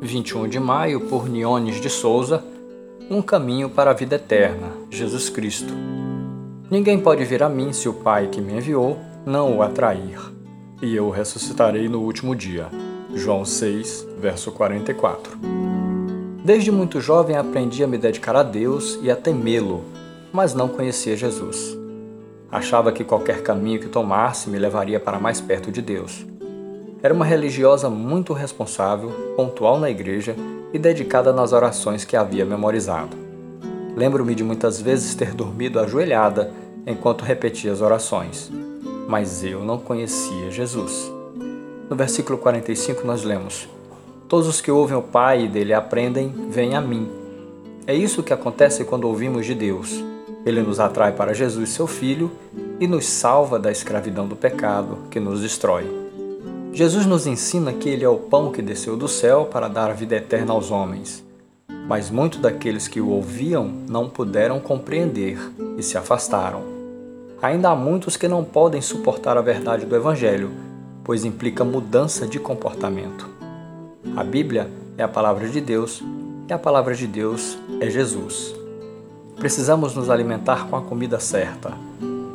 21 de maio, por Niones de Souza, Um caminho para a vida eterna, Jesus Cristo. Ninguém pode vir a mim se o Pai que me enviou não o atrair, e eu o ressuscitarei no último dia. João 6, verso 44. Desde muito jovem aprendi a me dedicar a Deus e a temê-lo, mas não conhecia Jesus. Achava que qualquer caminho que tomasse me levaria para mais perto de Deus. Era uma religiosa muito responsável, pontual na igreja e dedicada nas orações que havia memorizado. Lembro-me de muitas vezes ter dormido ajoelhada enquanto repetia as orações, mas eu não conhecia Jesus. No versículo 45 nós lemos: Todos os que ouvem o Pai e dele aprendem, vêm a mim. É isso que acontece quando ouvimos de Deus. Ele nos atrai para Jesus, seu Filho, e nos salva da escravidão do pecado que nos destrói. Jesus nos ensina que Ele é o pão que desceu do céu para dar a vida eterna aos homens. Mas muitos daqueles que o ouviam não puderam compreender e se afastaram. Ainda há muitos que não podem suportar a verdade do Evangelho, pois implica mudança de comportamento. A Bíblia é a palavra de Deus e a palavra de Deus é Jesus. Precisamos nos alimentar com a comida certa.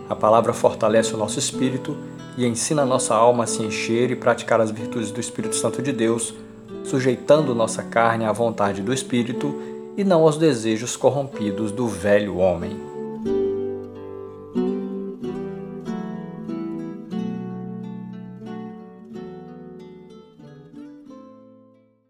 A palavra fortalece o nosso espírito e ensina nossa alma a se encher e praticar as virtudes do Espírito Santo de Deus, sujeitando nossa carne à vontade do Espírito e não aos desejos corrompidos do velho homem.